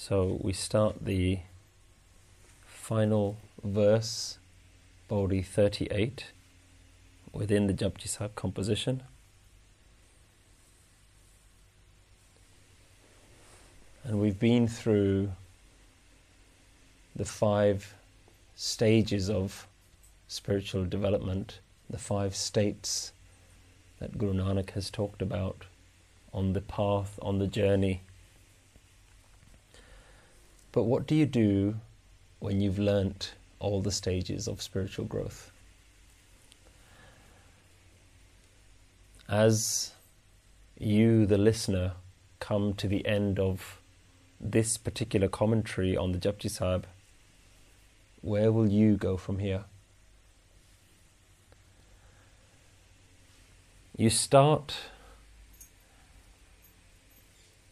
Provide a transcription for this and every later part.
So we start the final verse, Pauri 38, within the Japji composition. And we've been through the five stages of spiritual development, the five states that Guru Nanak has talked about on the path, on the journey. But what do you do when you've learnt all the stages of spiritual growth? As you, the listener, come to the end of this particular commentary on the Japji Sahib, where will you go from here? You start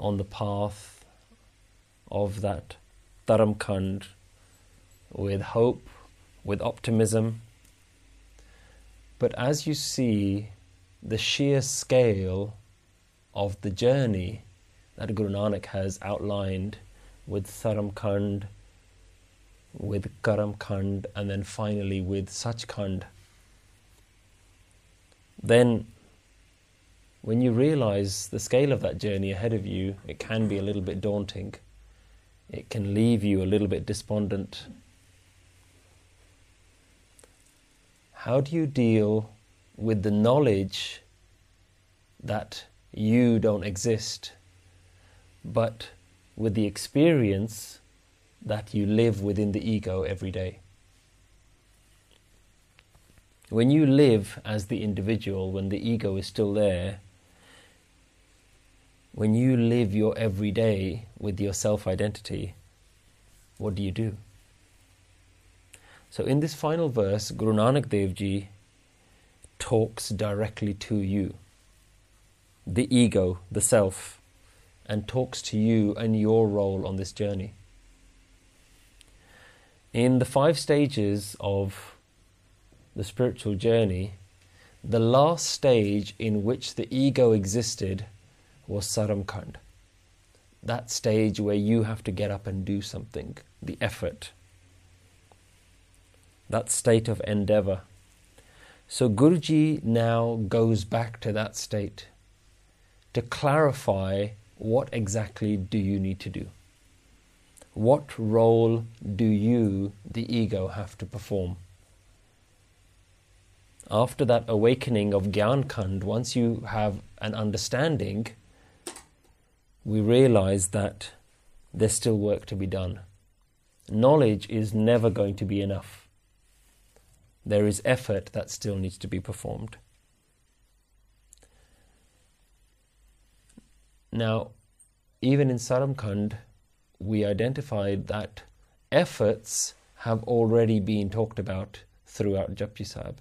on the path of that Dharamkand with hope, with optimism. But as you see the sheer scale of the journey that Guru Nanak has outlined with Dharamkand, with Karamkand, and then finally with Sachkhand, then when you realize the scale of that journey ahead of you, it can be a little bit daunting. It can leave you a little bit despondent. How do you deal with the knowledge that you don't exist, but with the experience that you live within the ego every day? When you live as the individual, when the ego is still there, when you live your everyday with your self identity, what do you do? So, in this final verse, Guru Nanak Dev Ji talks directly to you, the ego, the self, and talks to you and your role on this journey. In the five stages of the spiritual journey, the last stage in which the ego existed was Saramkand. That stage where you have to get up and do something, the effort. That state of endeavor. So Guruji now goes back to that state to clarify what exactly do you need to do? What role do you, the ego, have to perform? After that awakening of Gyan once you have an understanding, we realize that there's still work to be done. Knowledge is never going to be enough. There is effort that still needs to be performed. Now, even in Saramkand, we identified that efforts have already been talked about throughout Japji Sahib,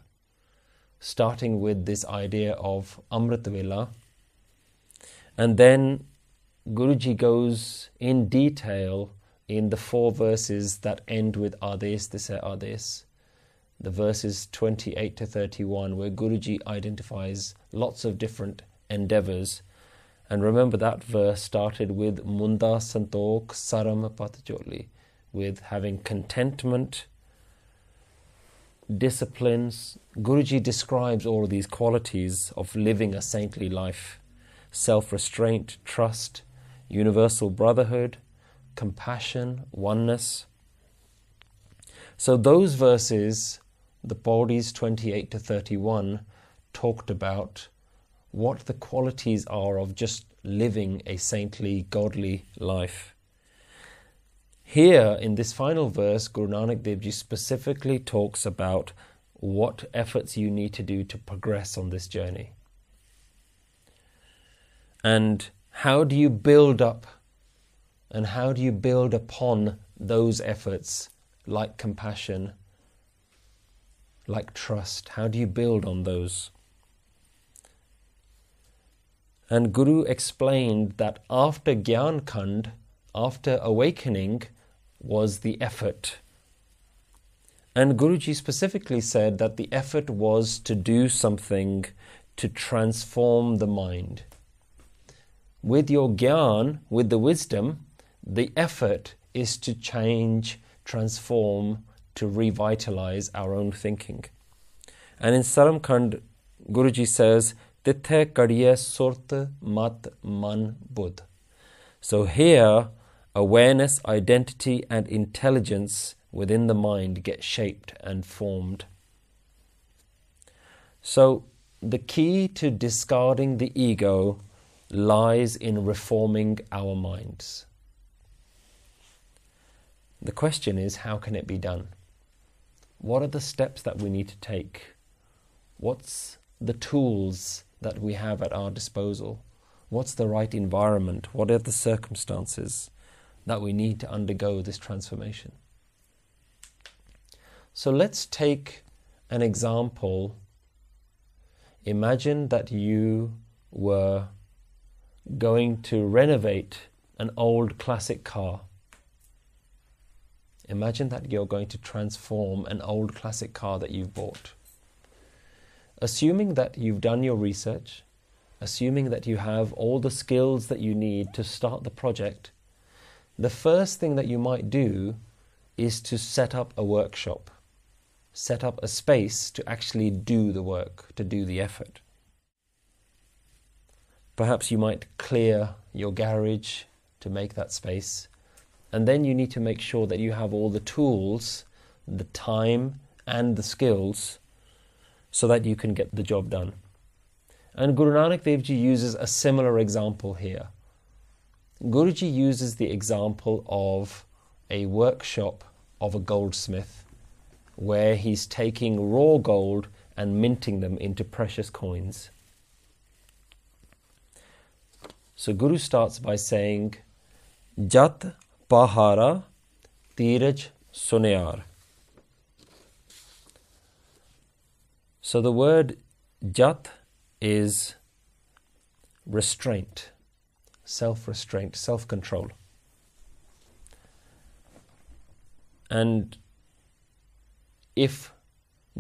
starting with this idea of Amrit Vela, and then Guruji goes in detail in the four verses that end with Ades Dise Ades, the verses 28 to 31, where Guruji identifies lots of different endeavors. And remember that verse started with Munda Santok Saram with having contentment, disciplines. Guruji describes all of these qualities of living a saintly life self restraint, trust, universal brotherhood, compassion, oneness. So, those verses, the Pauris 28 to 31, talked about what the qualities are of just living a saintly, godly life. Here, in this final verse, Guru Nanak Dev Ji specifically talks about what efforts you need to do to progress on this journey. And how do you build up and how do you build upon those efforts like compassion, like trust? How do you build on those? And Guru explained that after Gyan after awakening, was the effort. And Guruji specifically said that the effort was to do something to transform the mind with your gyan, with the wisdom, the effort is to change, transform, to revitalize our own thinking. And in Saramkand, Guruji says, Tithe kadiye surt mat man bud. So here, awareness, identity, and intelligence within the mind get shaped and formed. So the key to discarding the ego lies in reforming our minds. The question is, how can it be done? What are the steps that we need to take? What's the tools that we have at our disposal? What's the right environment? What are the circumstances that we need to undergo this transformation? So let's take an example. Imagine that you were going to renovate an old classic car. Imagine that you're going to transform an old classic car that you've bought. Assuming that you've done your research, assuming that you have all the skills that you need to start the project, the first thing that you might do is to set up a workshop, set up a space to actually do the work, to do the effort. Perhaps you might clear your garage to make that space. And then you need to make sure that you have all the tools, the time, and the skills so that you can get the job done. And Guru Nanak Dev Ji uses a similar example here. Guruji uses the example of a workshop of a goldsmith where he's taking raw gold and minting them into precious coins. So Guru starts by saying, Jat Pahara Dheeraj Sunyar. So the word Jat is restraint, self restraint, self control. And if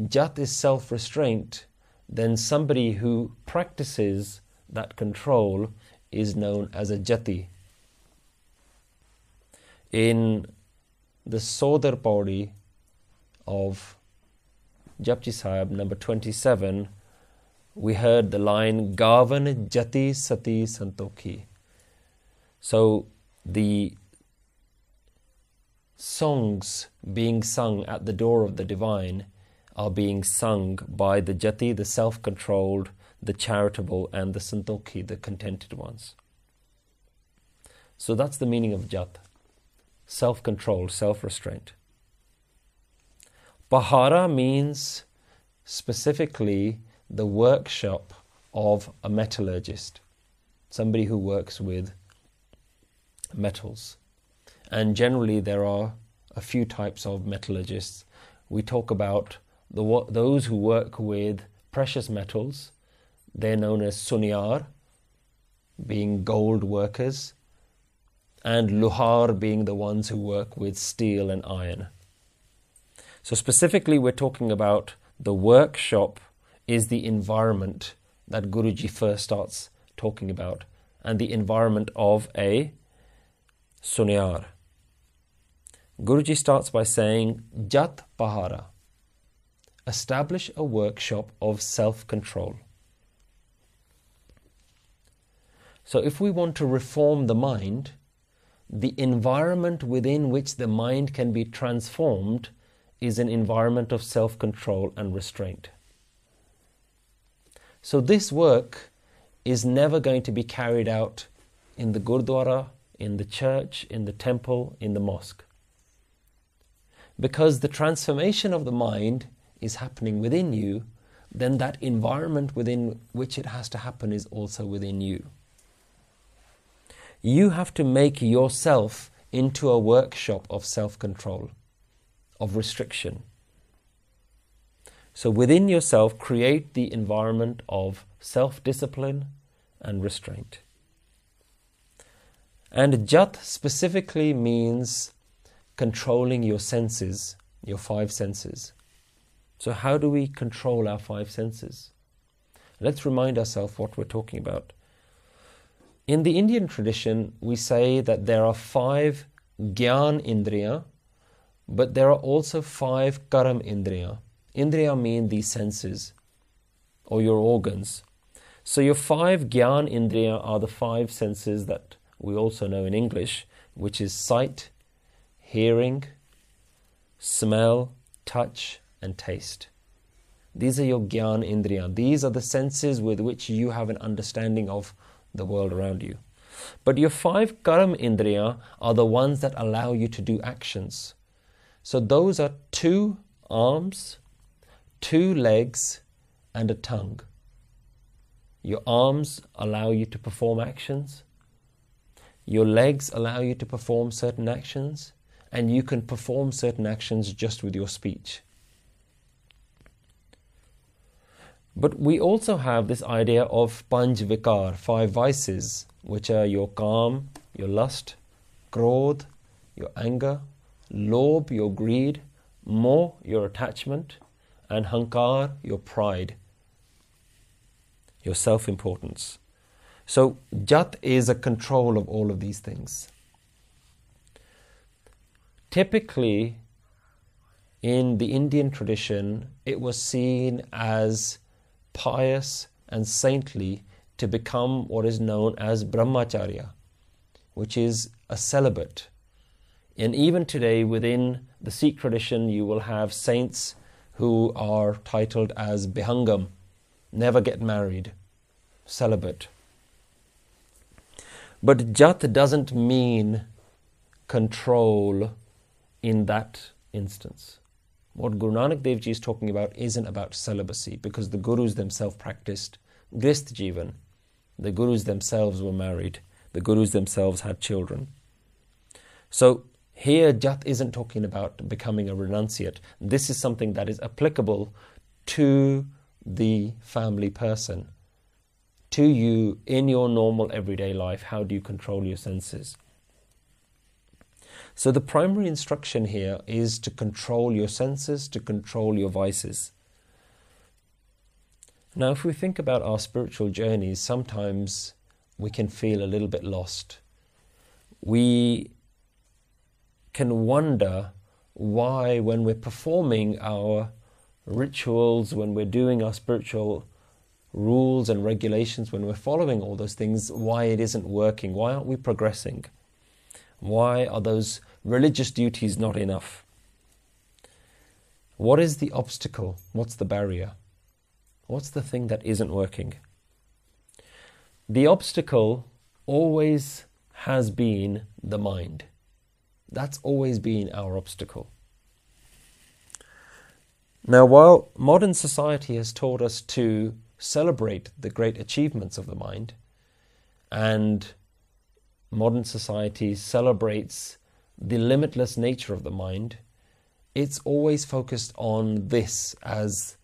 Jat is self restraint, then somebody who practices that control is known as a jati. In the Sodar Pauri of Japji Sahib, number 27, we heard the line Gavan Jati Sati Santokhi. So the songs being sung at the door of the divine are being sung by the Jati, the self controlled, the charitable, and the santokhi, the contented ones. So that's the meaning of jat self control, self restraint. Pahara means specifically the workshop of a metallurgist, somebody who works with metals. And generally, there are a few types of metallurgists. We talk about the, those who work with precious metals, they're known as sunyar, being gold workers, and luhar being the ones who work with steel and iron. So, specifically, we're talking about the workshop is the environment that Guruji first starts talking about, and the environment of a sunyar. Guruji starts by saying, Jat Pahara, establish a workshop of self control. So, if we want to reform the mind, the environment within which the mind can be transformed is an environment of self control and restraint. So, this work is never going to be carried out in the Gurdwara, in the church, in the temple, in the mosque. Because the transformation of the mind is happening within you, then that environment within which it has to happen is also within you. You have to make yourself into a workshop of self control, of restriction. So within yourself, create the environment of self discipline and restraint. And jat specifically means controlling your senses, your five senses. So, how do we control our five senses? Let's remind ourselves what we're talking about. In the Indian tradition, we say that there are five Gyan Indriya, but there are also five Karam Indriya. Indriya mean the senses or your organs. So your five Gyan Indriya are the five senses that we also know in English, which is sight, hearing, smell, touch, and taste. These are your Gyan Indriya. These are the senses with which you have an understanding of the world around you. But your five Karam Indriya are the ones that allow you to do actions. So those are two arms, two legs, and a tongue. Your arms allow you to perform actions. Your legs allow you to perform certain actions. And you can perform certain actions just with your speech. But we also have this idea of panj vikar, five vices, which are your kaam, your lust, krodh, your anger, lobh, your greed, moh, your attachment, and hankar, your pride, your self importance. So, jat is a control of all of these things. Typically, in the Indian tradition, it was seen as pious and saintly to become what is known as brahmacharya, which is a celibate. And even today, within the Sikh tradition, you will have saints who are titled as Bihangam, never get married, celibate. But Jat doesn't mean control in that instance. What Guru Nanak Dev Ji is talking about isn't about celibacy because the Gurus themselves practiced Grist Jivan. The Gurus themselves were married. The Gurus themselves had children. So here, Jat isn't talking about becoming a renunciate. This is something that is applicable to the family person, to you in your normal everyday life. How do you control your senses? So, the primary instruction here is to control your senses, to control your vices. Now, if we think about our spiritual journeys, sometimes we can feel a little bit lost. We can wonder why, when we're performing our rituals, when we're doing our spiritual rules and regulations, when we're following all those things, why it isn't working. Why aren't we progressing? Why are those religious duties not enough? What is the obstacle? What's the barrier? What's the thing that isn't working? The obstacle always has been the mind. That's always been our obstacle. Now, while modern society has taught us to celebrate the great achievements of the mind, and modern society celebrates the limitless nature of the mind, it's always focused on this as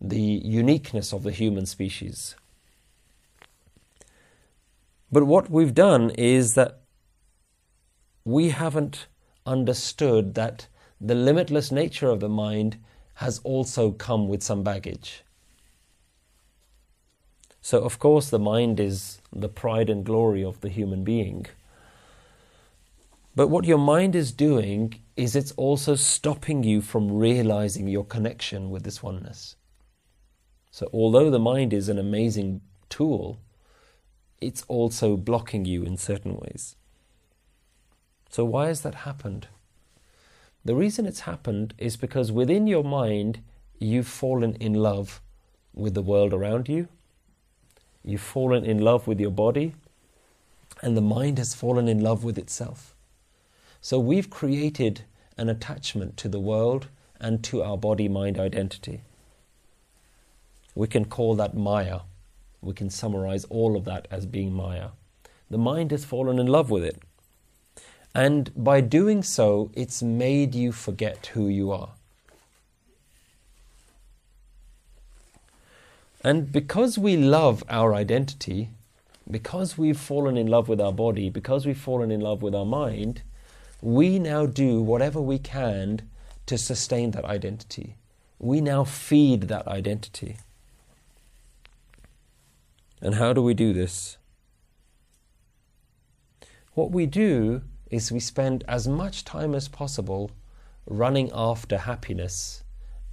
the uniqueness of the human species. But what we've done is that we haven't understood that the limitless nature of the mind has also come with some baggage. So, of course, the mind is the pride and glory of the human being. But what your mind is doing is it's also stopping you from realizing your connection with this oneness. So, although the mind is an amazing tool, it's also blocking you in certain ways. So, why has that happened? The reason it's happened is because within your mind, you've fallen in love with the world around you, you've fallen in love with your body, and the mind has fallen in love with itself. So we've created an attachment to the world and to our body mind identity. We can call that Maya. We can summarize all of that as being Maya. The mind has fallen in love with it. And by doing so, it's made you forget who you are. And because we love our identity, because we've fallen in love with our body, because we've fallen in love with our mind, we now do whatever we can to sustain that identity. We now feed that identity. And how do we do this? what we do is we spend as much time as possible running after happiness.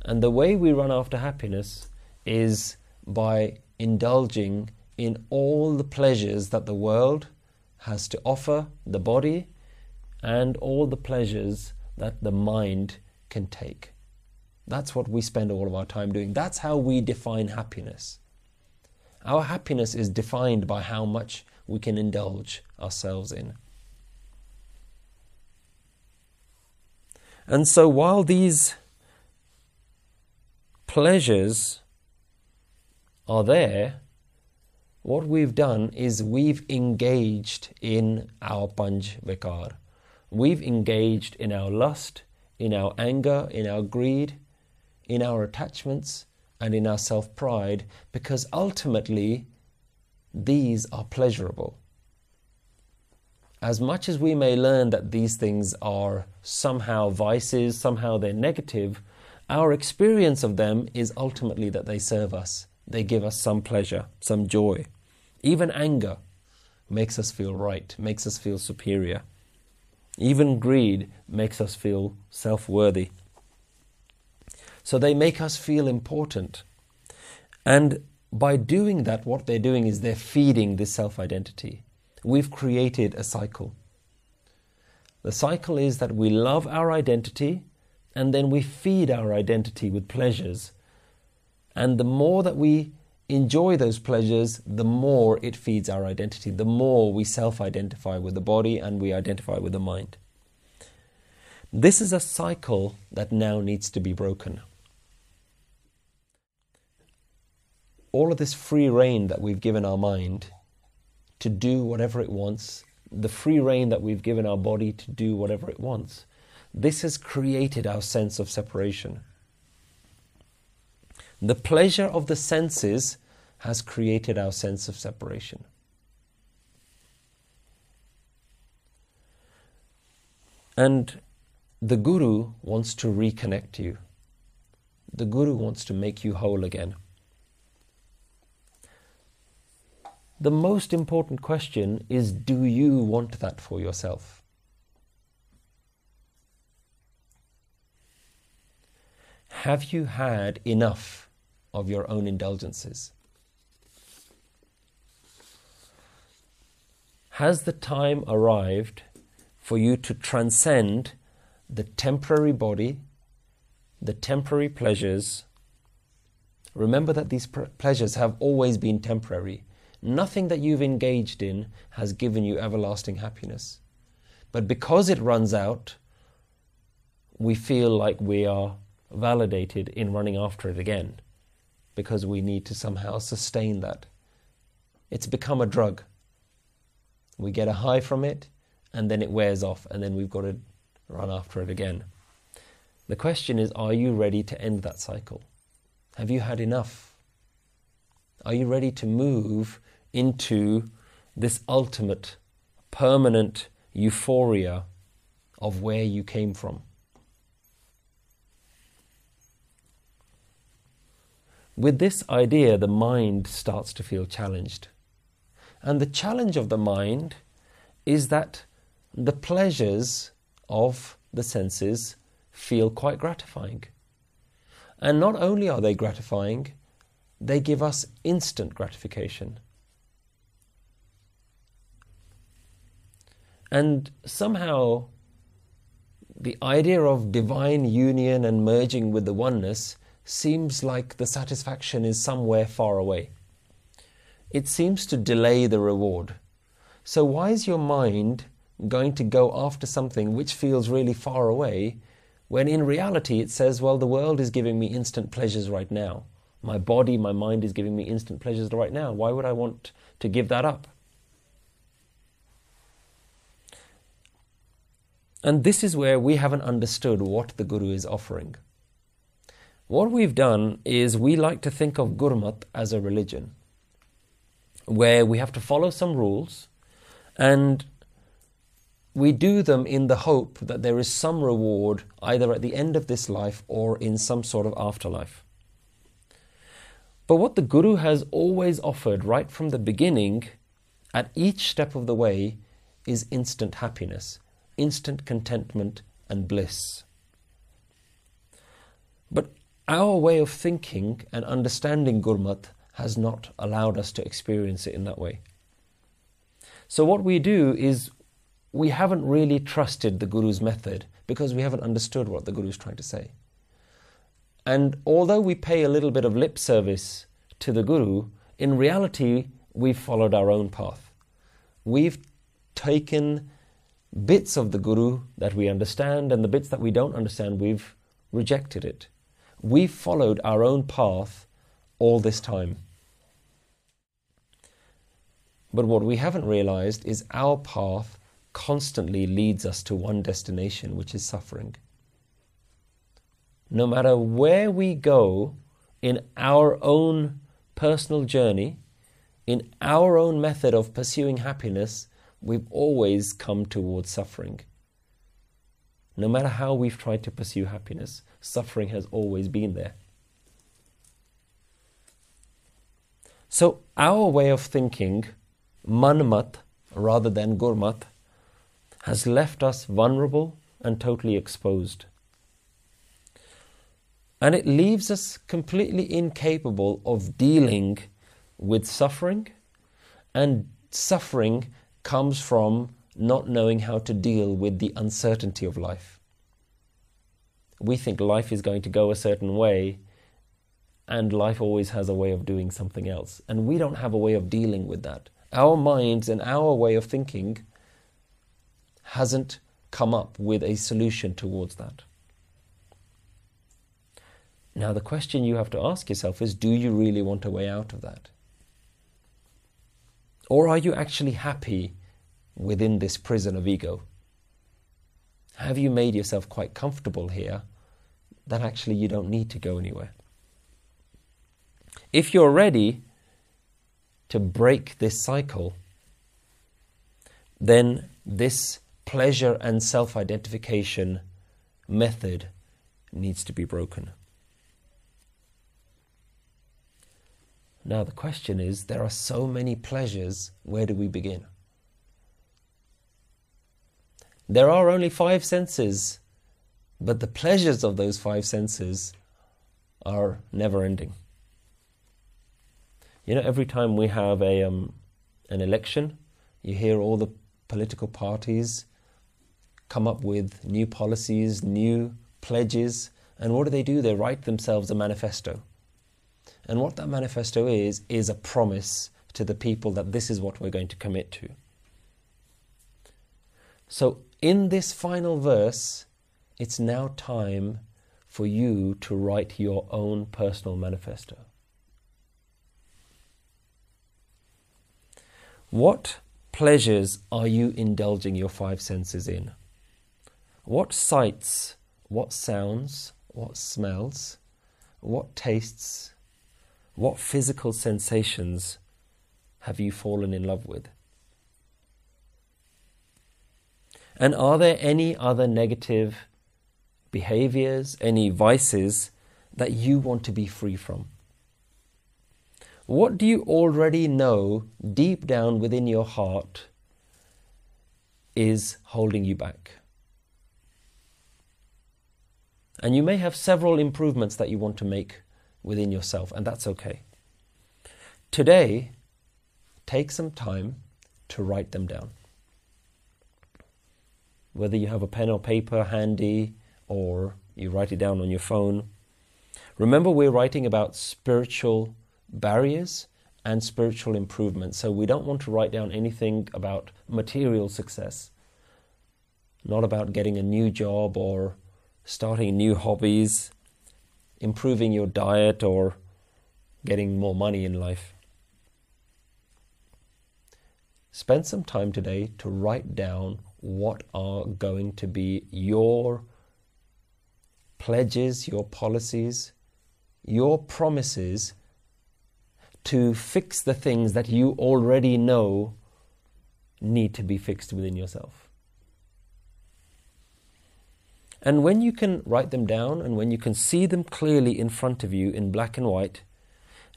And the way we run after happiness is by indulging in all the pleasures that the world has to offer the body and all the pleasures that the mind can take. That's what we spend all of our time doing. That's how we define happiness. Our happiness is defined by how much we can indulge ourselves in. And so while these pleasures are there, what we've done is we've engaged in our panch vikar. We've engaged in our lust, in our anger, in our greed, in our attachments, and in our self pride, because ultimately these are pleasurable. As much as we may learn that these things are somehow vices, somehow they're negative, our experience of them is ultimately that they serve us. They give us some pleasure, some joy. Even anger makes us feel right, makes us feel superior. Even greed makes us feel self worthy. So they make us feel important. And by doing that, what they're doing is they're feeding this self identity. We've created a cycle. The cycle is that we love our identity and then we feed our identity with pleasures. And the more that we enjoy those pleasures, the more it feeds our identity, the more we self identify with the body and we identify with the mind. This is a cycle that now needs to be broken. All of this free reign that we've given our mind to do whatever it wants, the free reign that we've given our body to do whatever it wants, this has created our sense of separation. The pleasure of the senses has created our sense of separation. And the Guru wants to reconnect you. The Guru wants to make you whole again. The most important question is do you want that for yourself? Have you had enough of your own indulgences? Has the time arrived for you to transcend the temporary body, the temporary pleasures? Remember that these pleasures have always been temporary. Nothing that you've engaged in has given you everlasting happiness. But because it runs out, we feel like we are validated in running after it again because we need to somehow sustain that. It's become a drug. We get a high from it and then it wears off and then we've got to run after it again. The question is are you ready to end that cycle? Have you had enough? Are you ready to move into this ultimate, permanent euphoria of where you came from? With this idea, the mind starts to feel challenged. And the challenge of the mind is that the pleasures of the senses feel quite gratifying. And not only are they gratifying, they give us instant gratification. And somehow, the idea of divine union and merging with the oneness seems like the satisfaction is somewhere far away. It seems to delay the reward. So, why is your mind going to go after something which feels really far away when in reality it says, well, the world is giving me instant pleasures right now? My body, my mind is giving me instant pleasures right now. Why would I want to give that up? And this is where we haven't understood what the Guru is offering. What we've done is we like to think of Gurmat as a religion where we have to follow some rules and we do them in the hope that there is some reward either at the end of this life or in some sort of afterlife. But what the Guru has always offered right from the beginning, at each step of the way, is instant happiness, instant contentment and bliss. But our way of thinking and understanding Gurmat has not allowed us to experience it in that way. So, what we do is we haven't really trusted the Guru's method because we haven't understood what the Guru is trying to say. And although we pay a little bit of lip service to the Guru, in reality, we've followed our own path. We've taken bits of the Guru that we understand, and the bits that we don't understand, we've rejected it. We've followed our own path all this time. But what we haven't realized is our path constantly leads us to one destination, which is suffering. No matter where we go in our own personal journey, in our own method of pursuing happiness, we've always come towards suffering. No matter how we've tried to pursue happiness, suffering has always been there. So, our way of thinking, manmat rather than gurmat, has left us vulnerable and totally exposed. And it leaves us completely incapable of dealing with suffering, and suffering comes from not knowing how to deal with the uncertainty of life. We think life is going to go a certain way, and life always has a way of doing something else. And we don't have a way of dealing with that. Our minds and our way of thinking hasn't come up with a solution towards that. Now, the question you have to ask yourself is do you really want a way out of that? Or are you actually happy within this prison of ego? Have you made yourself quite comfortable here that actually you don't need to go anywhere? If you're ready to break this cycle, then this pleasure and self identification method needs to be broken. Now, the question is there are so many pleasures, where do we begin? There are only five senses, but the pleasures of those five senses are never ending. You know, every time we have a, um, an election, you hear all the political parties come up with new policies, new pledges, and what do they do? They write themselves a manifesto. And what that manifesto is, is a promise to the people that this is what we're going to commit to. So, in this final verse, it's now time for you to write your own personal manifesto. What pleasures are you indulging your five senses in? What sights, what sounds, what smells, what tastes, what physical sensations have you fallen in love with? And are there any other negative behaviors, any vices that you want to be free from? What do you already know deep down within your heart is holding you back? And you may have several improvements that you want to make within yourself, and that's okay. Today, take some time to write them down. Whether you have a pen or paper handy or you write it down on your phone. Remember, we're writing about spiritual barriers and spiritual improvement, so we don't want to write down anything about material success, not about getting a new job or starting new hobbies, improving your diet, or getting more money in life. Spend some time today to write down what are going to be your pledges, your policies, your promises to fix the things that you already know need to be fixed within yourself. And when you can write them down and when you can see them clearly in front of you in black and white,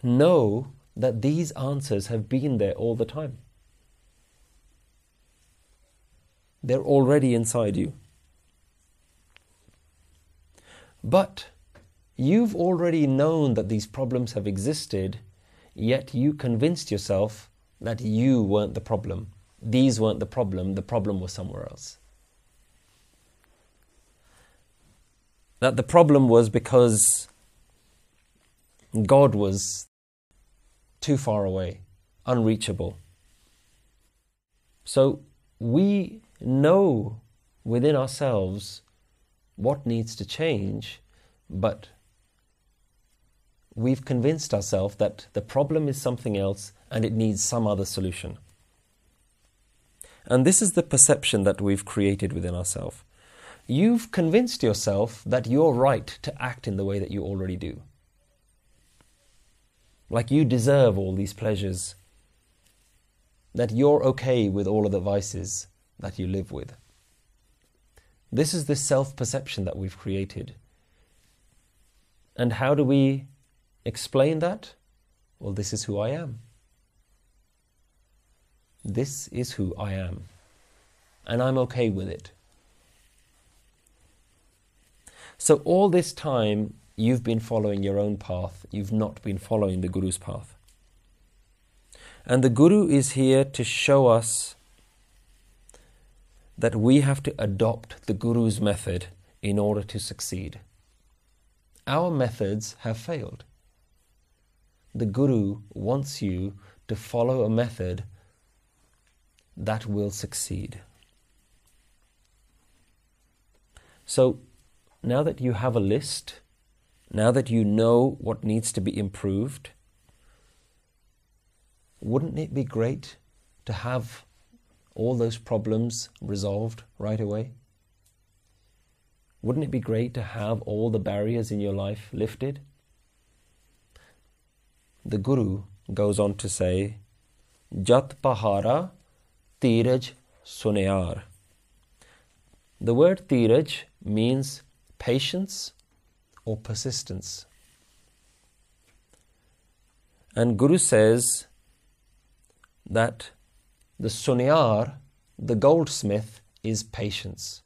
know that these answers have been there all the time. They're already inside you. But you've already known that these problems have existed, yet you convinced yourself that you weren't the problem. These weren't the problem, the problem was somewhere else. That the problem was because God was too far away, unreachable. So we know within ourselves what needs to change, but we've convinced ourselves that the problem is something else and it needs some other solution. And this is the perception that we've created within ourselves. You've convinced yourself that you're right to act in the way that you already do. Like you deserve all these pleasures, that you're okay with all of the vices that you live with. This is the self perception that we've created. And how do we explain that? Well, this is who I am. This is who I am. And I'm okay with it. So, all this time, you've been following your own path, you've not been following the Guru's path. And the Guru is here to show us that we have to adopt the Guru's method in order to succeed. Our methods have failed. The Guru wants you to follow a method that will succeed. So, now that you have a list, now that you know what needs to be improved, wouldn't it be great to have all those problems resolved right away? Wouldn't it be great to have all the barriers in your life lifted? The Guru goes on to say, Jat Pahara Dheeraj Sunyar. The word Dheeraj means patience or persistence. And Guru says that the sunyar, the goldsmith, is patience.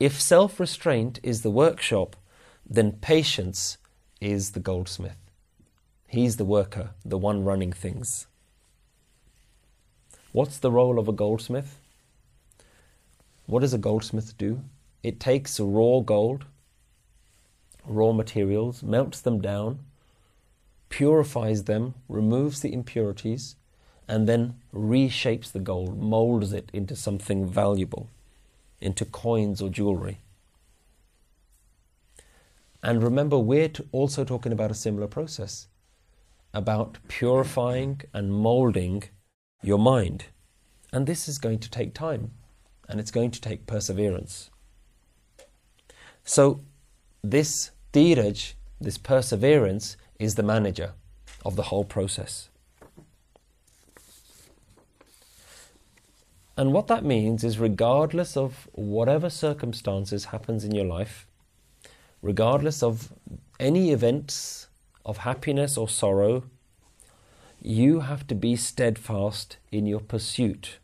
If self restraint is the workshop, then patience is the goldsmith. He's the worker, the one running things. What's the role of a goldsmith? What does a goldsmith do? It takes raw gold, raw materials, melts them down, purifies them, removes the impurities, and then reshapes the gold, molds it into something valuable, into coins or jewelry. And remember, we're also talking about a similar process about purifying and molding your mind. And this is going to take time and it's going to take perseverance. So, this dheeraj, this perseverance, is the manager of the whole process. And what that means is, regardless of whatever circumstances happens in your life, regardless of any events of happiness or sorrow, you have to be steadfast in your pursuit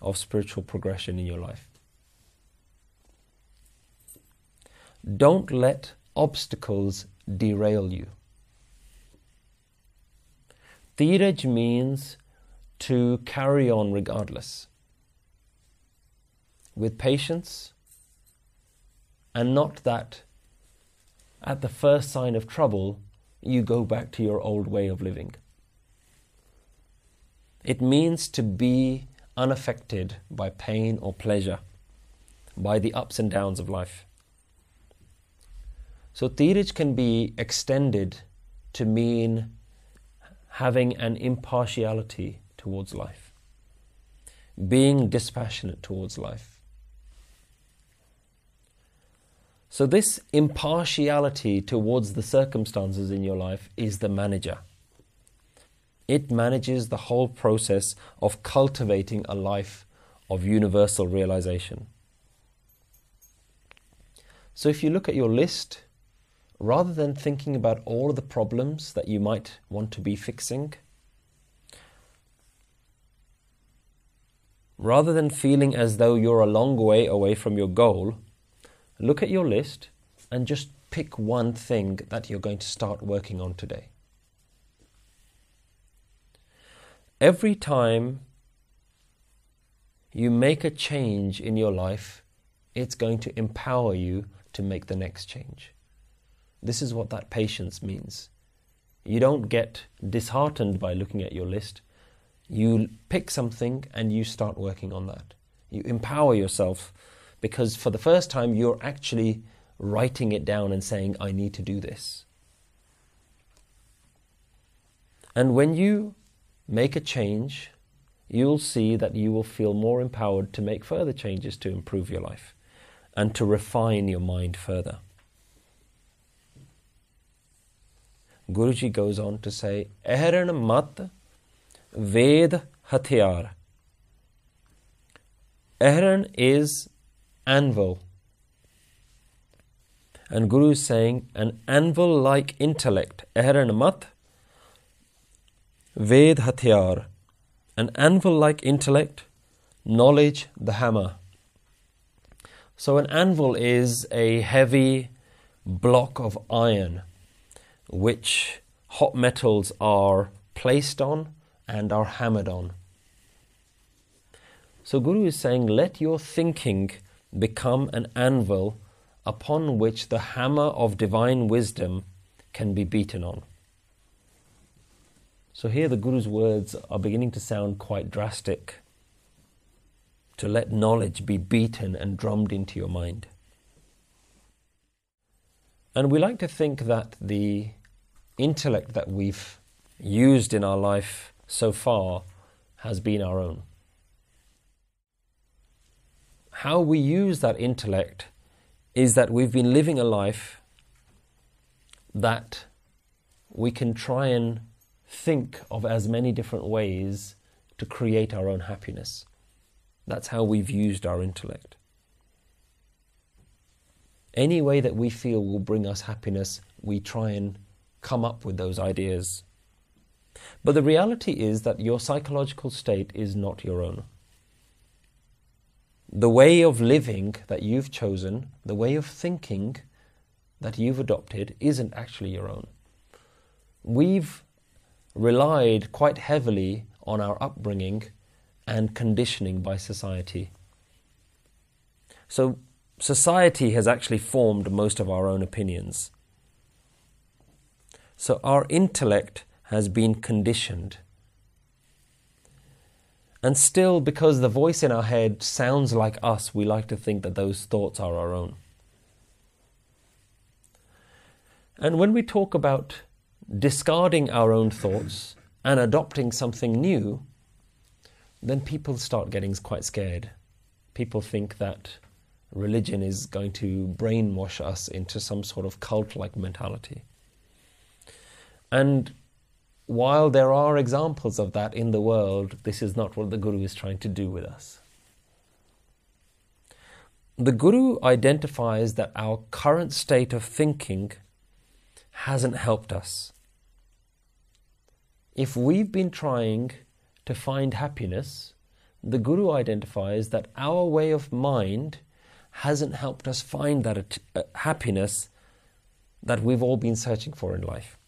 of spiritual progression in your life. Don't let obstacles derail you. Dheeraj means to carry on regardless with patience, and not that at the first sign of trouble you go back to your old way of living. It means to be unaffected by pain or pleasure, by the ups and downs of life. So, Dheeraj can be extended to mean having an impartiality towards life, being dispassionate towards life, So, this impartiality towards the circumstances in your life is the manager. It manages the whole process of cultivating a life of universal realization. So, if you look at your list, rather than thinking about all of the problems that you might want to be fixing, rather than feeling as though you're a long way away from your goal, look at your list and just pick one thing that you're going to start working on today. Every time you make a change in your life, it's going to empower you to make the next change. This is what that patience means. You don't get disheartened by looking at your list. You pick something and you start working on that. You empower yourself because for the first time you're actually writing it down and saying, I need to do this. And when you make a change, you'll see that you will feel more empowered to make further changes to improve your life and to refine your mind further. Guruji goes on to say, Ehran mat Ved Hathiar. Ehran is anvil. And Guru is saying an anvil like intellect. Ehran mat Ved Hathiar. An anvil like intellect, knowledge the hammer. So, an anvil is a heavy block of iron which hot metals are placed on and are hammered on. So, Guru is saying, let your thinking become an anvil upon which the hammer of divine wisdom can be beaten on. So, here the Guru's words are beginning to sound quite drastic to let knowledge be beaten and drummed into your mind. And we like to think that the intellect that we've used in our life so far has been our own. How we use that intellect is that we've been living a life that we can try and think of as many different ways to create our own happiness. That's how we've used our intellect. Any way that we feel will bring us happiness, we try and come up with those ideas. But the reality is that your psychological state is not your own. The way of living that you've chosen, the way of thinking that you've adopted, isn't actually your own. We've relied quite heavily on our upbringing and conditioning by society. So, society has actually formed most of our own opinions. So, our intellect has been conditioned. And still, because the voice in our head sounds like us, we like to think that those thoughts are our own. And when we talk about discarding our own thoughts and adopting something new, then people start getting quite scared. People think that religion is going to brainwash us into some sort of cult like mentality. And while there are examples of that in the world, this is not what the Guru is trying to do with us. The Guru identifies that our current state of thinking hasn't helped us. If we've been trying to find happiness, the Guru identifies that our way of mind hasn't helped us find that uh, happiness that we've all been searching for in life.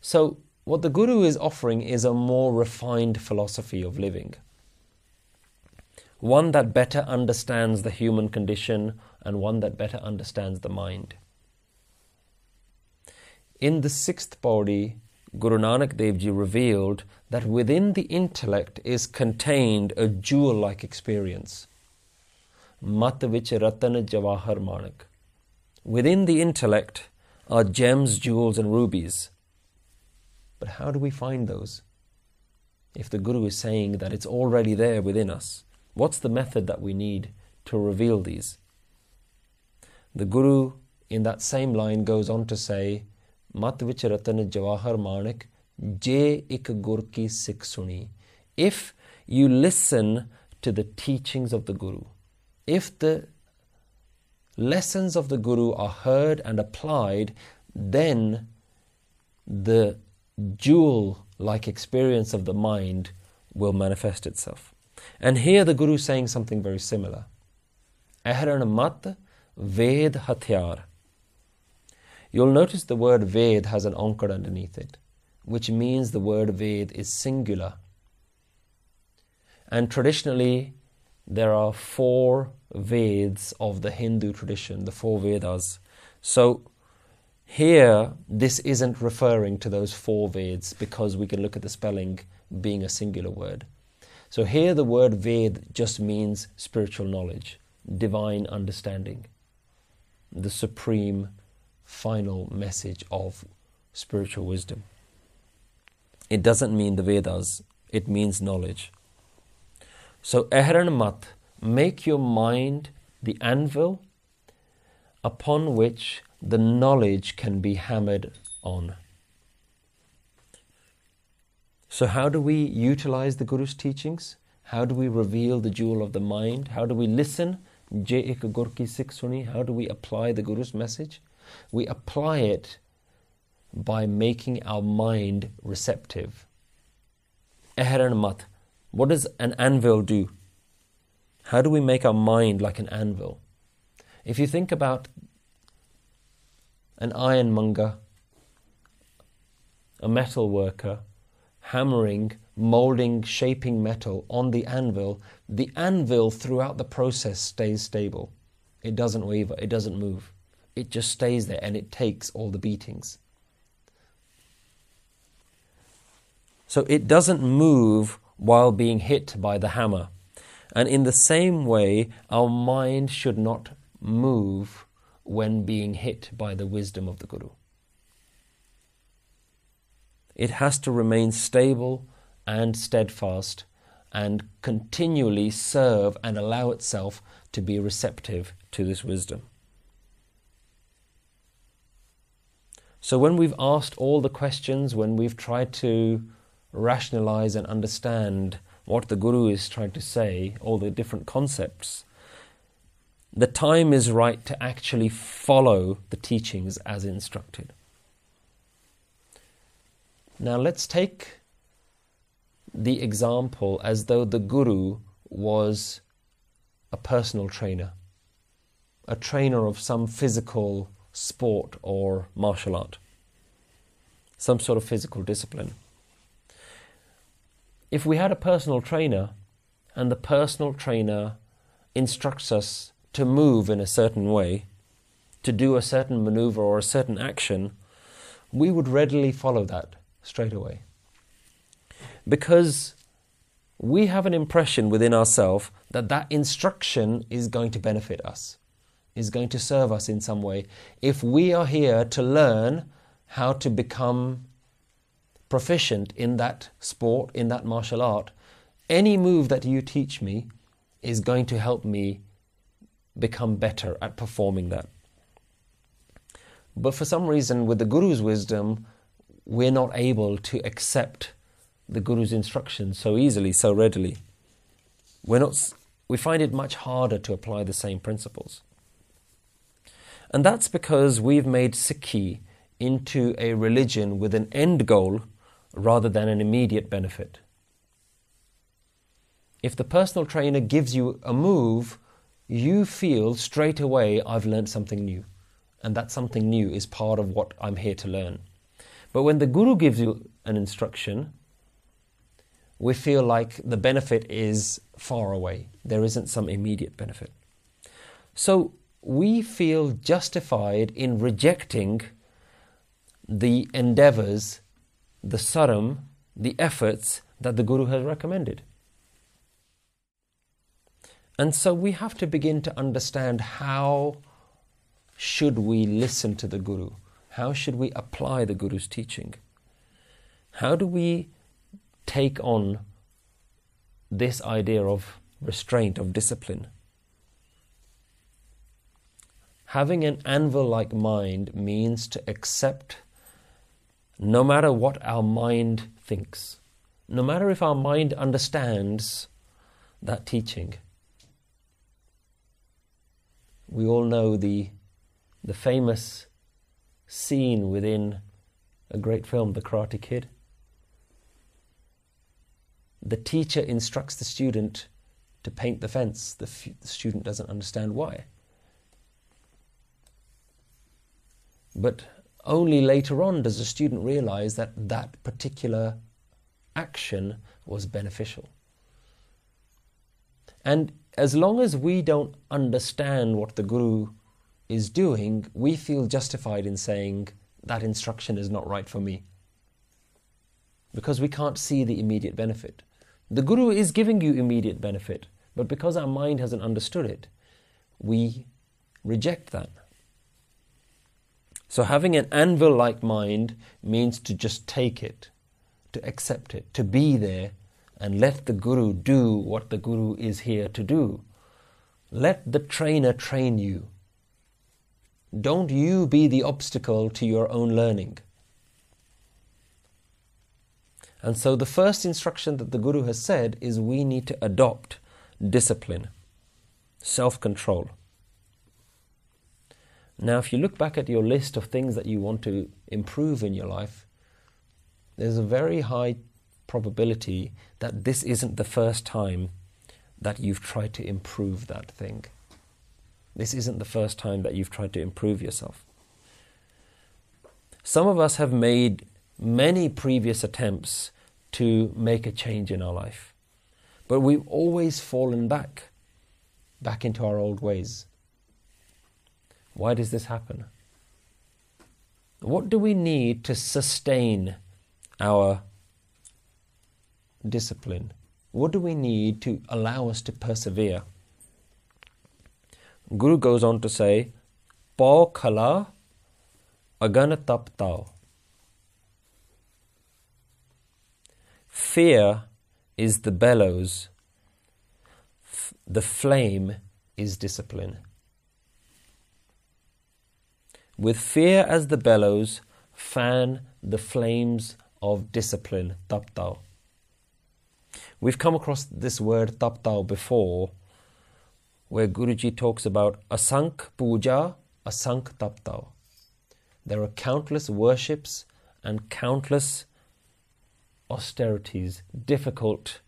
So, what the Guru is offering is a more refined philosophy of living. One that better understands the human condition and one that better understands the mind. In the sixth pauri, Guru Nanak Dev Ji revealed that within the intellect is contained a jewel like experience. Mat jawahar manak. Within the intellect are gems, jewels, and rubies. But how do we find those? If the Guru is saying that it's already there within us, what's the method that we need to reveal these? The Guru, in that same line, goes on to say, Mat vich ratan jawahar manik, je ik gur ki suni. If you listen to the teachings of the Guru, if the lessons of the Guru are heard and applied, then the jewel like experience of the mind will manifest itself And here the Guru is saying something very similar. Ehran mat ved. You'll notice the word Ved has an onkar underneath it, which means the word Ved is singular. And traditionally, there are four Veds of the Hindu tradition, the four Vedas. So here, this isn't referring to those four Veds because we can look at the spelling being a singular word. So here, the word Ved just means spiritual knowledge, divine understanding, the supreme final message of spiritual wisdom. It doesn't mean the Vedas, it means knowledge. So, Ehran Mat, make your mind the anvil upon which the knowledge can be hammered on. So, how do we utilize the Guru's teachings? How do we reveal the jewel of the mind? How do we listen? How do we apply the Guru's message? We apply it by making our mind receptive. Ehran. What does an anvil do? How do we make our mind like an anvil? If you think about an ironmonger, a metal worker, hammering, molding, shaping metal on the anvil, the anvil throughout the process stays stable. It doesn't waver, it doesn't move it just stays there and it takes all the beatings. So it doesn't move while being hit by the hammer. And in the same way, our mind should not move when being hit by the wisdom of the Guru. It has to remain stable and steadfast and continually serve and allow itself to be receptive to this wisdom. So when we've asked all the questions, when we've tried to rationalize and understand what the Guru is trying to say, all the different concepts, the time is right to actually follow the teachings as instructed. Now let's take the example as though the Guru was a personal trainer, a trainer of some physical sport or martial art, some sort of physical discipline. If we had a personal trainer and the personal trainer instructs us to move in a certain way, to do a certain maneuver or a certain action, we would readily follow that straight away. Because we have an impression within ourselves that that instruction is going to benefit us is going to serve us in some way. If we are here to learn how to become proficient in that sport, in that martial art, any move that you teach me is going to help me become better at performing that. But for some reason, with the Guru's wisdom, we're not able to accept the Guru's instructions so easily, so readily. We're not, we find it much harder to apply the same principles. And that's because we've made Sikhi into a religion with an end goal rather than an immediate benefit. If the personal trainer gives you a move, you feel straight away, I've learned something new. And that something new is part of what I'm here to learn. But when the Guru gives you an instruction, we feel like the benefit is far away. There isn't some immediate benefit. So we feel justified in rejecting the endeavors, the saram, the efforts that the Guru has recommended. And so we have to begin to understand how should we listen to the Guru? How should we apply the Guru's teaching? How do we take on this idea of restraint, of discipline? Having an anvil like mind means to accept no matter what our mind thinks, no matter if our mind understands that teaching. We all know the, the famous scene within a great film, The Karate Kid. The teacher instructs the student to paint the fence, the, f- the student doesn't understand why. But only later on does the student realize that that particular action was beneficial. And as long as we don't understand what the Guru is doing, we feel justified in saying that instruction is not right for me. Because we can't see the immediate benefit. The Guru is giving you immediate benefit, but because our mind hasn't understood it, we reject that. So, having an anvil like mind means to just take it, to accept it, to be there, and let the Guru do what the Guru is here to do. Let the trainer train you. Don't you be the obstacle to your own learning. And so, the first instruction that the Guru has said is we need to adopt discipline, self control. Now, if you look back at your list of things that you want to improve in your life, there's a very high probability that this isn't the first time that you've tried to improve that thing. This isn't the first time that you've tried to improve yourself. Some of us have made many previous attempts to make a change in our life, but we've always fallen back, back into our old ways. Why does this happen? What do we need to sustain our discipline? What do we need to allow us to persevere? Guru goes on to say, Pau khala agana tap tao. Fear is the bellows, the flame is discipline. With fear as the bellows, fan the flames of discipline, taptao. We've come across this word taptao before, where Guruji talks about asank puja, asank taptao. There are countless worships and countless austerities, difficult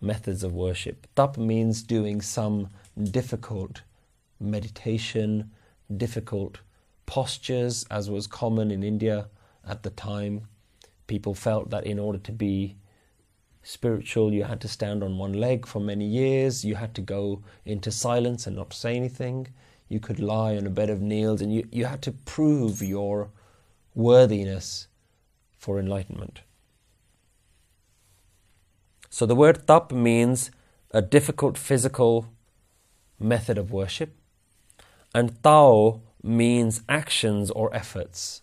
methods of worship. Tap means doing some difficult meditation, difficult postures, as was common in India at the time. People felt that in order to be spiritual, you had to stand on one leg for many years, you had to go into silence and not say anything, you could lie on a bed of nails, and you, you had to prove your worthiness for enlightenment. So the word tap means a difficult physical method of worship, and tao means actions or efforts.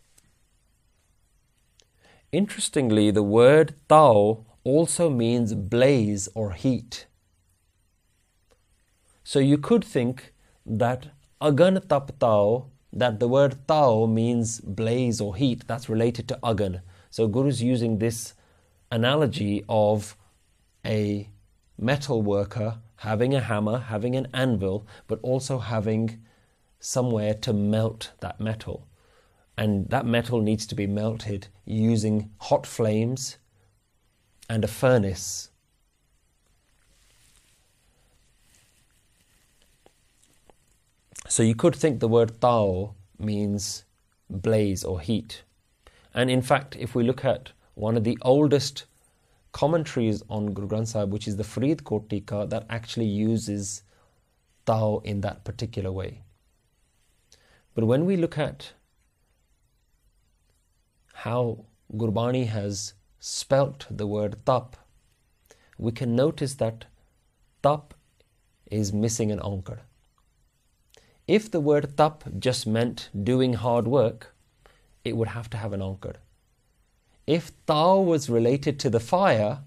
Interestingly, the word tao also means blaze or heat. So you could think that agan tap tao, that the word tao means blaze or heat, that's related to agan. So Guru is using this analogy of a metal worker having a hammer, having an anvil, but also having somewhere to melt that metal. And that metal needs to be melted using hot flames and a furnace. So you could think the word Tao means blaze or heat. And in fact, if we look at one of the oldest commentaries on Guru Granth Sahib, which is the Faridkot Tika, that actually uses Tao in that particular way. But when we look at how Gurbani has spelt the word tap, we can notice that tap is missing an ankar. If the word tap just meant doing hard work, it would have to have an ankar. If tao was related to the fire,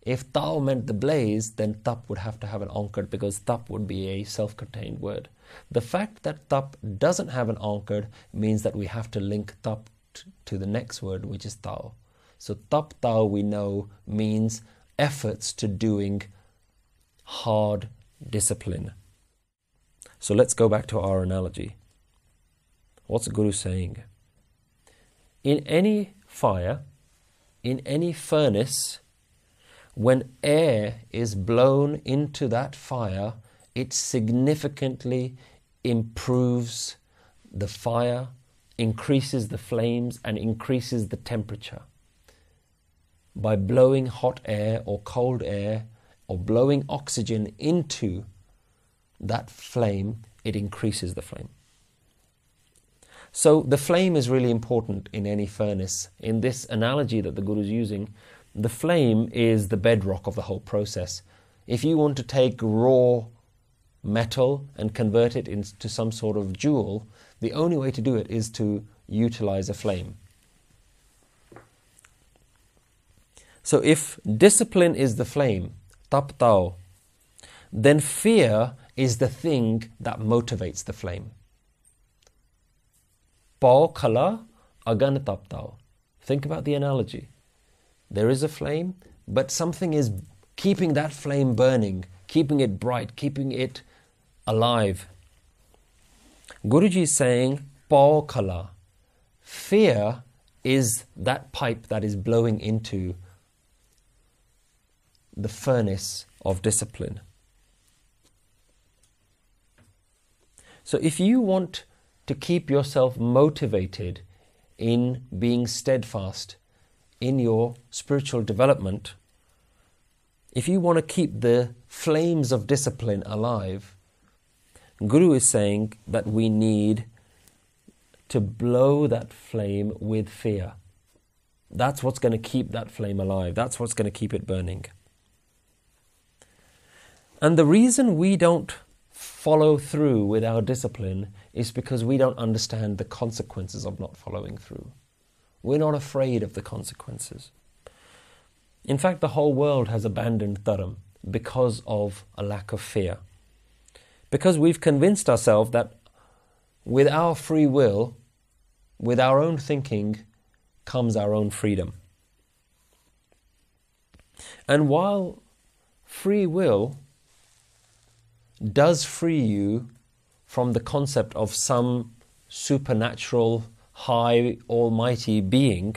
if tao meant the blaze, then tap would have to have an ankar because tap would be a self contained word. The fact that tap doesn't have an ankar means that we have to link tap to the next word, which is tao. So tap tao we know means efforts to doing hard discipline. So let's go back to our analogy. What's the Guru saying? In any fire, in any furnace, when air is blown into that fire, it significantly improves the fire, increases the flames, and increases the temperature. By blowing hot air or cold air or blowing oxygen into that flame, it increases the flame. So the flame is really important in any furnace. In this analogy that the Guru is using, the flame is the bedrock of the whole process. If you want to take raw metal and convert it into some sort of jewel, the only way to do it is to utilize a flame. So if discipline is the flame, tap then fear is the thing that motivates the flame. Pao khala agan tap Think about the analogy. There is a flame, but something is keeping that flame burning, keeping it bright, keeping it alive. Guruji is saying, Pao kala. Fear is that pipe that is blowing into the furnace of discipline. So if you want to keep yourself motivated in being steadfast in your spiritual development, if you want to keep the flames of discipline alive, Guru is saying that we need to blow that flame with fear. That's what's going to keep that flame alive. That's what's going to keep it burning. And the reason we don't follow through with our discipline is because we don't understand the consequences of not following through. We're not afraid of the consequences. In fact, the whole world has abandoned Dharam because of a lack of fear. Because we've convinced ourselves that with our free will, with our own thinking, comes our own freedom. And while free will does free you from the concept of some supernatural high, almighty being,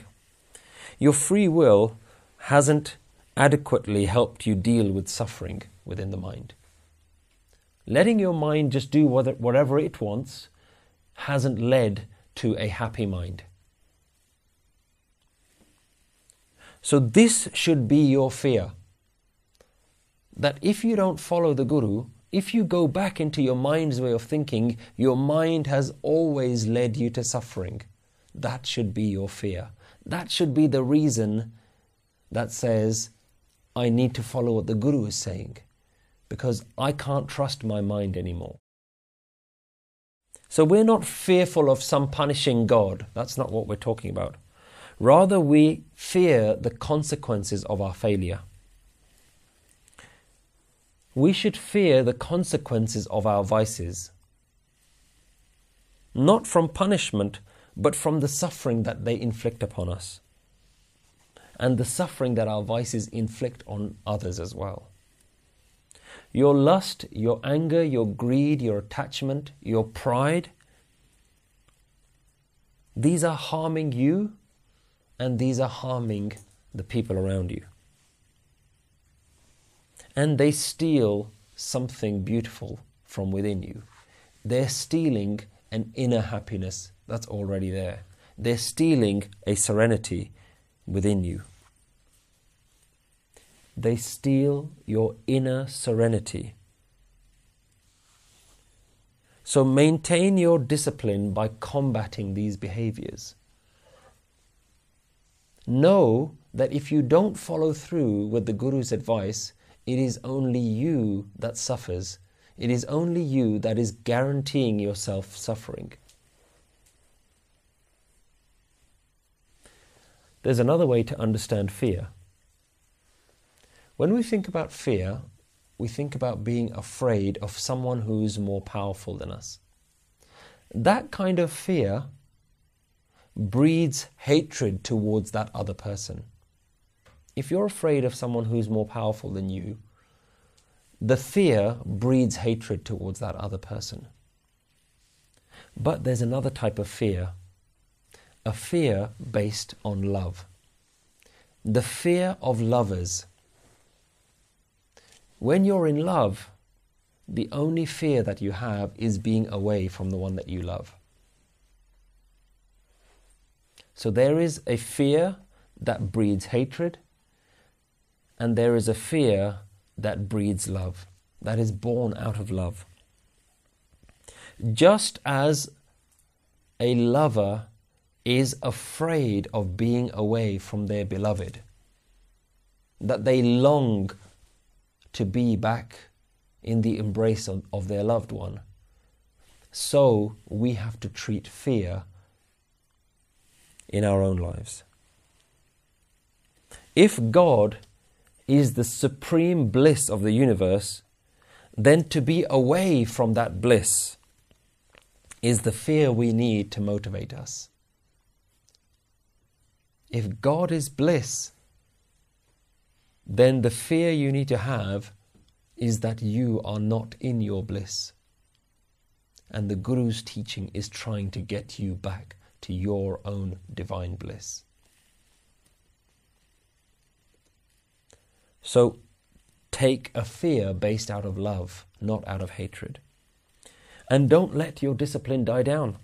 your free will hasn't adequately helped you deal with suffering within the mind. Letting your mind just do whatever it wants hasn't led to a happy mind. So, this should be your fear. That if you don't follow the Guru, if you go back into your mind's way of thinking, your mind has always led you to suffering. That should be your fear. That should be the reason that says, I need to follow what the Guru is saying because I can't trust my mind anymore. So we're not fearful of some punishing God. That's not what we're talking about. Rather, we fear the consequences of our failure. We should fear the consequences of our vices. Not from punishment, but from the suffering that they inflict upon us and the suffering that our vices inflict on others as well. Your lust, your anger, your greed, your attachment, your pride, these are harming you and these are harming the people around you. And they steal something beautiful from within you. They're stealing an inner happiness that's already there. They're stealing a serenity within you. They steal your inner serenity. So maintain your discipline by combating these behaviors. Know that if you don't follow through with the Guru's advice, it is only you that suffers. It is only you that is guaranteeing yourself suffering. There's another way to understand fear. When we think about fear, we think about being afraid of someone who's more powerful than us. That kind of fear breeds hatred towards that other person. If you're afraid of someone who's more powerful than you, the fear breeds hatred towards that other person. But there's another type of fear a fear based on love. The fear of lovers When you're in love, the only fear that you have is being away from the one that you love. So there is a fear that breeds hatred, and there is a fear that breeds love, that is born out of love. Just as a lover is afraid of being away from their beloved, that they long to be back in the embrace of, of their loved one. So we have to treat fear in our own lives. If God is the supreme bliss of the universe, then to be away from that bliss is the fear we need to motivate us. If God is bliss, then the fear you need to have is that you are not in your bliss. And the Guru's teaching is trying to get you back to your own divine bliss. So take a fear based out of love, not out of hatred. And don't let your discipline die down.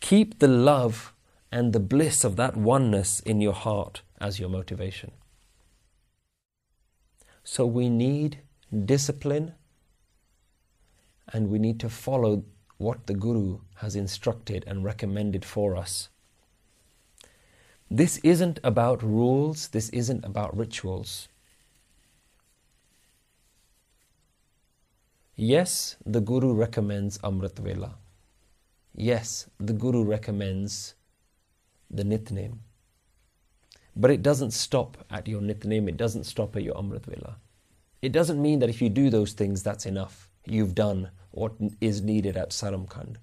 Keep the love and the bliss of that oneness in your heart as your motivation. So we need discipline and we need to follow what the Guru has instructed and recommended for us. This isn't about rules, this isn't about rituals. Yes, the Guru recommends Amrit Vela. Yes, the Guru recommends the Nitnem. But it doesn't stop at your Nitnem, it doesn't stop at your Amrit Vela. It doesn't mean that if you do those things, that's enough. You've done what is needed at Saramkand.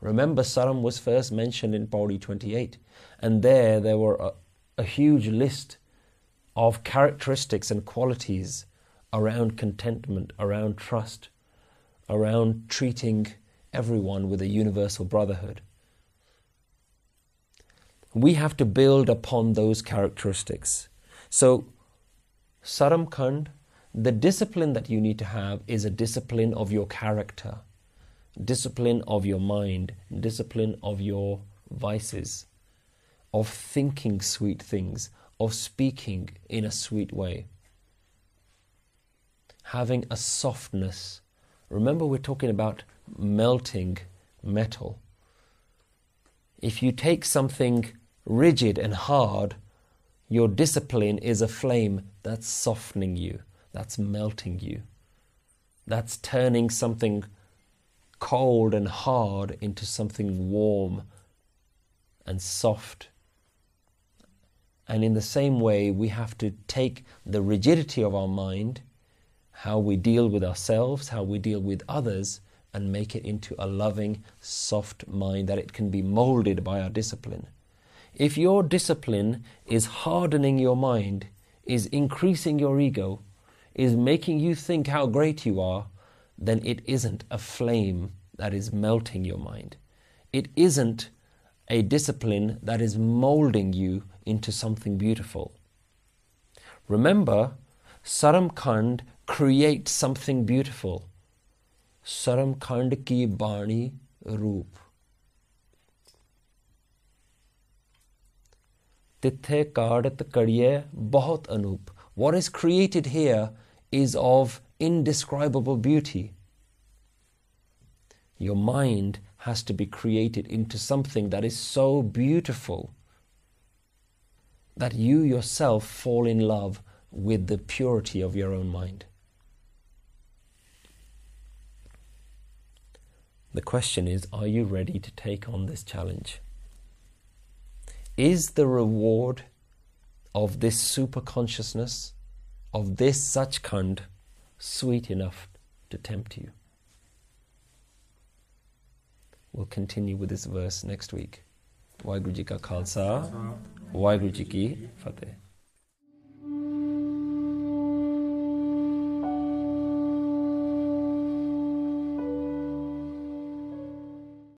Remember, Saram was first mentioned in Pauri 28, and there there were a, a huge list of characteristics and qualities around contentment, around trust, around treating everyone with a universal brotherhood we have to build upon those characteristics. So, Saramkand, the discipline that you need to have is a discipline of your character, discipline of your mind, discipline of your vices, of thinking sweet things, of speaking in a sweet way, having a softness. Remember, we're talking about melting metal. If you take something rigid and hard, your discipline is a flame that's softening you, that's melting you, that's turning something cold and hard into something warm and soft. And in the same way, we have to take the rigidity of our mind, how we deal with ourselves, how we deal with others, and make it into a loving, soft mind that it can be molded by our discipline. If your discipline is hardening your mind, is increasing your ego, is making you think how great you are, then it isn't a flame that is melting your mind. It isn't a discipline that is molding you into something beautiful. Remember, Saramkand create something beautiful. Saram Khand ki Bani Roop. Tithe Kardat Kariye Bahut Anup. What is created here is of indescribable beauty. Your mind has to be created into something that is so beautiful that you yourself fall in love with the purity of your own mind. The question is are you ready to take on this challenge? Is the reward of this super consciousness, of this Sachkhand, sweet enough to tempt you? We'll continue with this verse next week. Waheguru Ji Ka Khalsa, Waheguru Ji Ki Fateh.